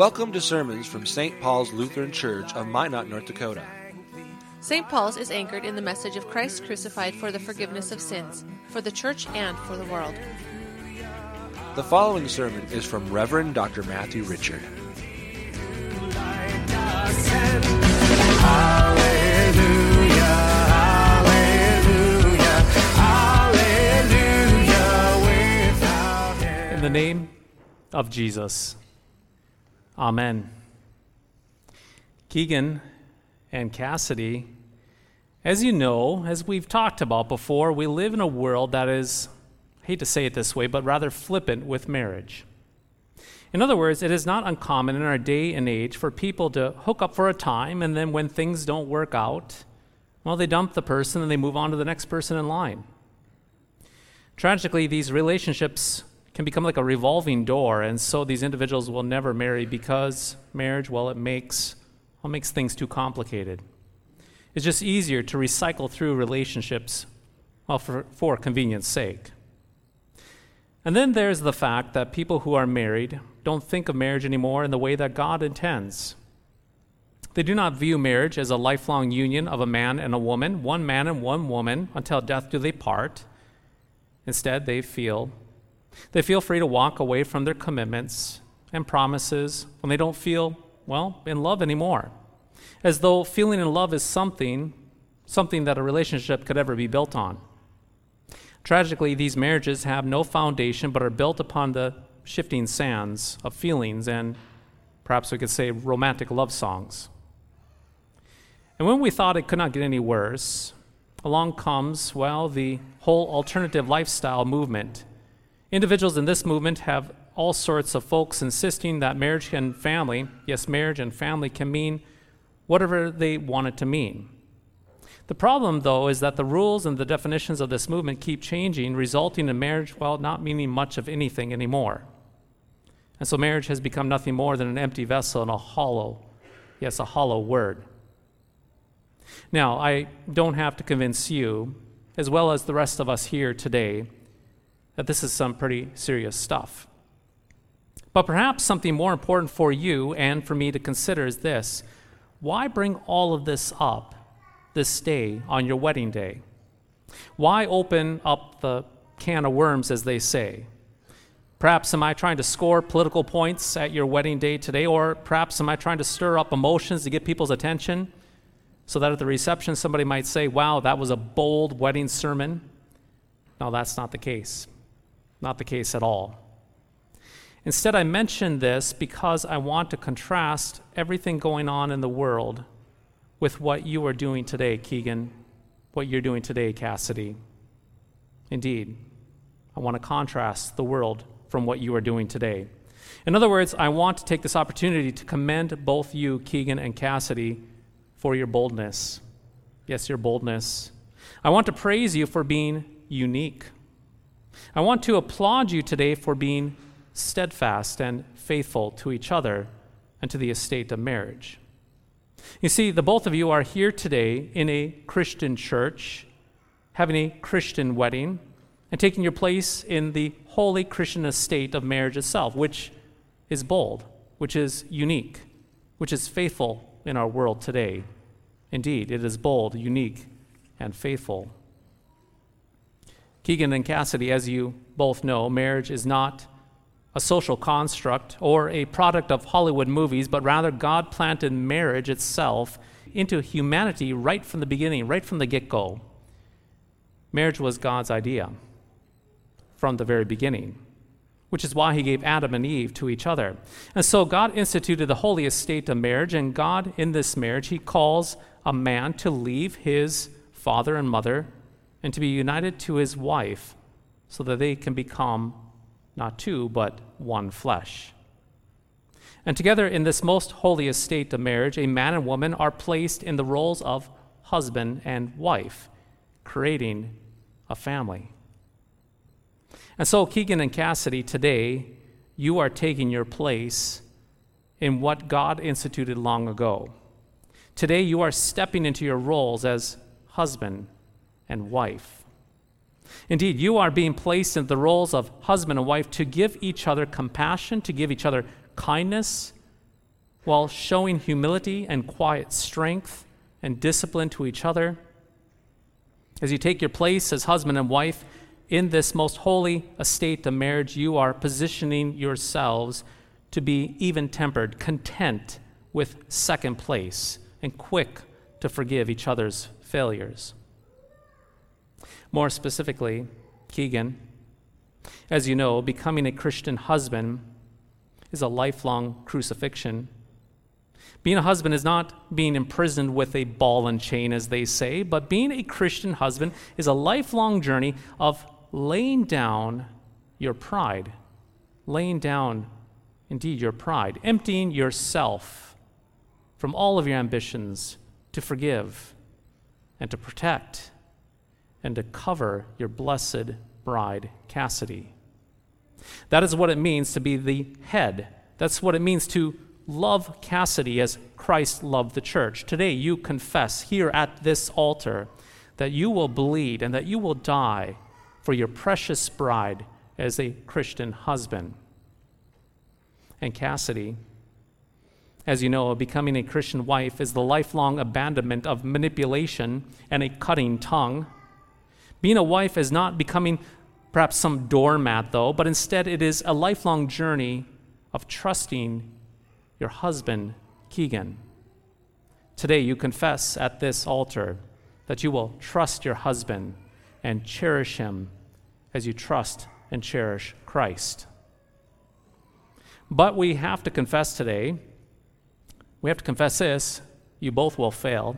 Welcome to sermons from St. Paul's Lutheran Church of Minot, North Dakota. St. Paul's is anchored in the message of Christ crucified for the forgiveness of sins, for the church and for the world. The following sermon is from Reverend Dr. Matthew Richard. In the name of Jesus. Amen. Keegan and Cassidy, as you know, as we've talked about before, we live in a world that is, I hate to say it this way, but rather flippant with marriage. In other words, it is not uncommon in our day and age for people to hook up for a time and then when things don't work out, well, they dump the person and they move on to the next person in line. Tragically, these relationships can become like a revolving door, and so these individuals will never marry because marriage, well, it makes, well, it makes things too complicated. It's just easier to recycle through relationships, well, for, for convenience sake. And then there's the fact that people who are married don't think of marriage anymore in the way that God intends. They do not view marriage as a lifelong union of a man and a woman, one man and one woman, until death do they part. Instead, they feel they feel free to walk away from their commitments and promises when they don't feel, well, in love anymore. As though feeling in love is something something that a relationship could ever be built on. Tragically, these marriages have no foundation but are built upon the shifting sands of feelings and perhaps we could say romantic love songs. And when we thought it could not get any worse, along comes, well, the whole alternative lifestyle movement. Individuals in this movement have all sorts of folks insisting that marriage and family, yes, marriage and family can mean whatever they want it to mean. The problem, though, is that the rules and the definitions of this movement keep changing, resulting in marriage, well, not meaning much of anything anymore. And so marriage has become nothing more than an empty vessel and a hollow, yes, a hollow word. Now, I don't have to convince you, as well as the rest of us here today, that this is some pretty serious stuff. But perhaps something more important for you and for me to consider is this why bring all of this up this day on your wedding day? Why open up the can of worms, as they say? Perhaps am I trying to score political points at your wedding day today, or perhaps am I trying to stir up emotions to get people's attention? so that at the reception somebody might say, Wow, that was a bold wedding sermon. No, that's not the case. Not the case at all. Instead, I mention this because I want to contrast everything going on in the world with what you are doing today, Keegan, what you're doing today, Cassidy. Indeed, I want to contrast the world from what you are doing today. In other words, I want to take this opportunity to commend both you, Keegan and Cassidy, for your boldness. Yes, your boldness. I want to praise you for being unique. I want to applaud you today for being steadfast and faithful to each other and to the estate of marriage. You see, the both of you are here today in a Christian church, having a Christian wedding, and taking your place in the holy Christian estate of marriage itself, which is bold, which is unique, which is faithful in our world today. Indeed, it is bold, unique, and faithful. Keegan and Cassidy, as you both know, marriage is not a social construct or a product of Hollywood movies, but rather God planted marriage itself into humanity right from the beginning, right from the get go. Marriage was God's idea from the very beginning which is why he gave Adam and Eve to each other. And so God instituted the holy estate of marriage, and God, in this marriage, he calls a man to leave his father and mother and to be united to his wife so that they can become not two, but one flesh. And together in this most holy estate of marriage, a man and woman are placed in the roles of husband and wife, creating a family. And so, Keegan and Cassidy, today, you are taking your place in what God instituted long ago. Today, you are stepping into your roles as husband and wife. Indeed, you are being placed in the roles of husband and wife to give each other compassion, to give each other kindness, while showing humility and quiet strength and discipline to each other. As you take your place as husband and wife in this most holy estate of marriage, you are positioning yourselves to be even tempered, content with second place, and quick to forgive each other's failures. More specifically, Keegan, as you know, becoming a Christian husband is a lifelong crucifixion. Being a husband is not being imprisoned with a ball and chain, as they say, but being a Christian husband is a lifelong journey of laying down your pride, laying down, indeed, your pride, emptying yourself from all of your ambitions to forgive and to protect and to cover your blessed bride, Cassidy. That is what it means to be the head. That's what it means to love Cassidy as Christ loved the church. Today, you confess here at this altar that you will bleed and that you will die for your precious bride as a Christian husband. And Cassidy, as you know, becoming a Christian wife is the lifelong abandonment of manipulation and a cutting tongue. Being a wife is not becoming perhaps some doormat, though, but instead it is a lifelong journey of trusting your husband, Keegan. Today, you confess at this altar that you will trust your husband and cherish him as you trust and cherish Christ. But we have to confess today, we have to confess this you both will fail,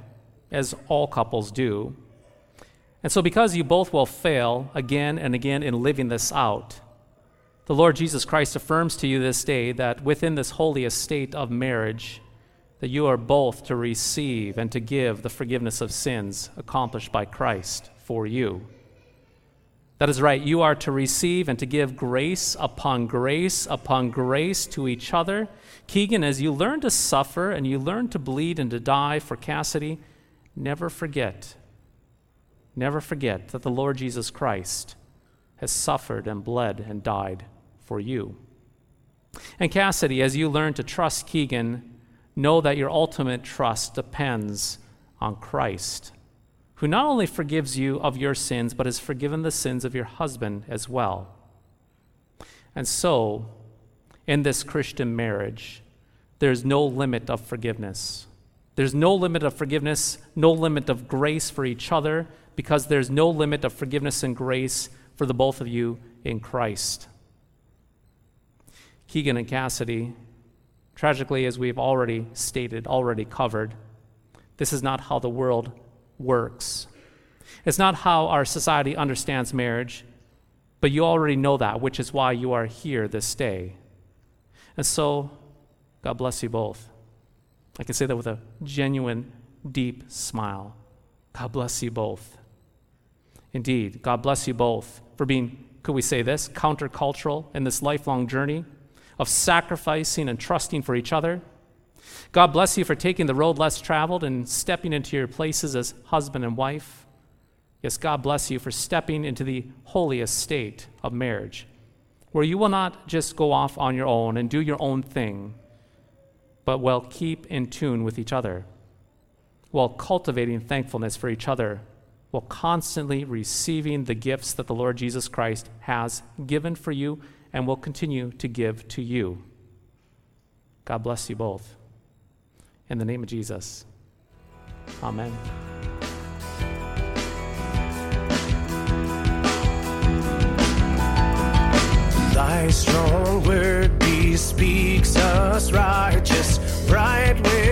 as all couples do. And so, because you both will fail again and again in living this out, the Lord Jesus Christ affirms to you this day that within this holy estate of marriage, that you are both to receive and to give the forgiveness of sins accomplished by Christ for you. That is right, you are to receive and to give grace upon grace upon grace to each other. Keegan, as you learn to suffer and you learn to bleed and to die for Cassidy, never forget Never forget that the Lord Jesus Christ has suffered and bled and died for you. And Cassidy, as you learn to trust Keegan, know that your ultimate trust depends on Christ, who not only forgives you of your sins, but has forgiven the sins of your husband as well. And so, in this Christian marriage, there's no limit of forgiveness. There's no limit of forgiveness, no limit of grace for each other, because there's no limit of forgiveness and grace for the both of you in Christ. Keegan and Cassidy, tragically, as we've already stated, already covered, this is not how the world works. It's not how our society understands marriage, but you already know that, which is why you are here this day. And so, God bless you both. I can say that with a genuine, deep smile. God bless you both. Indeed, God bless you both for being, could we say this, countercultural in this lifelong journey of sacrificing and trusting for each other. God bless you for taking the road less traveled and stepping into your places as husband and wife. Yes, God bless you for stepping into the holiest state of marriage, where you will not just go off on your own and do your own thing, but will keep in tune with each other, while cultivating thankfulness for each other while constantly receiving the gifts that the Lord Jesus Christ has given for you and will continue to give to you. God bless you both. In the name of Jesus, amen. Thy strong word bespeaks us righteous, right with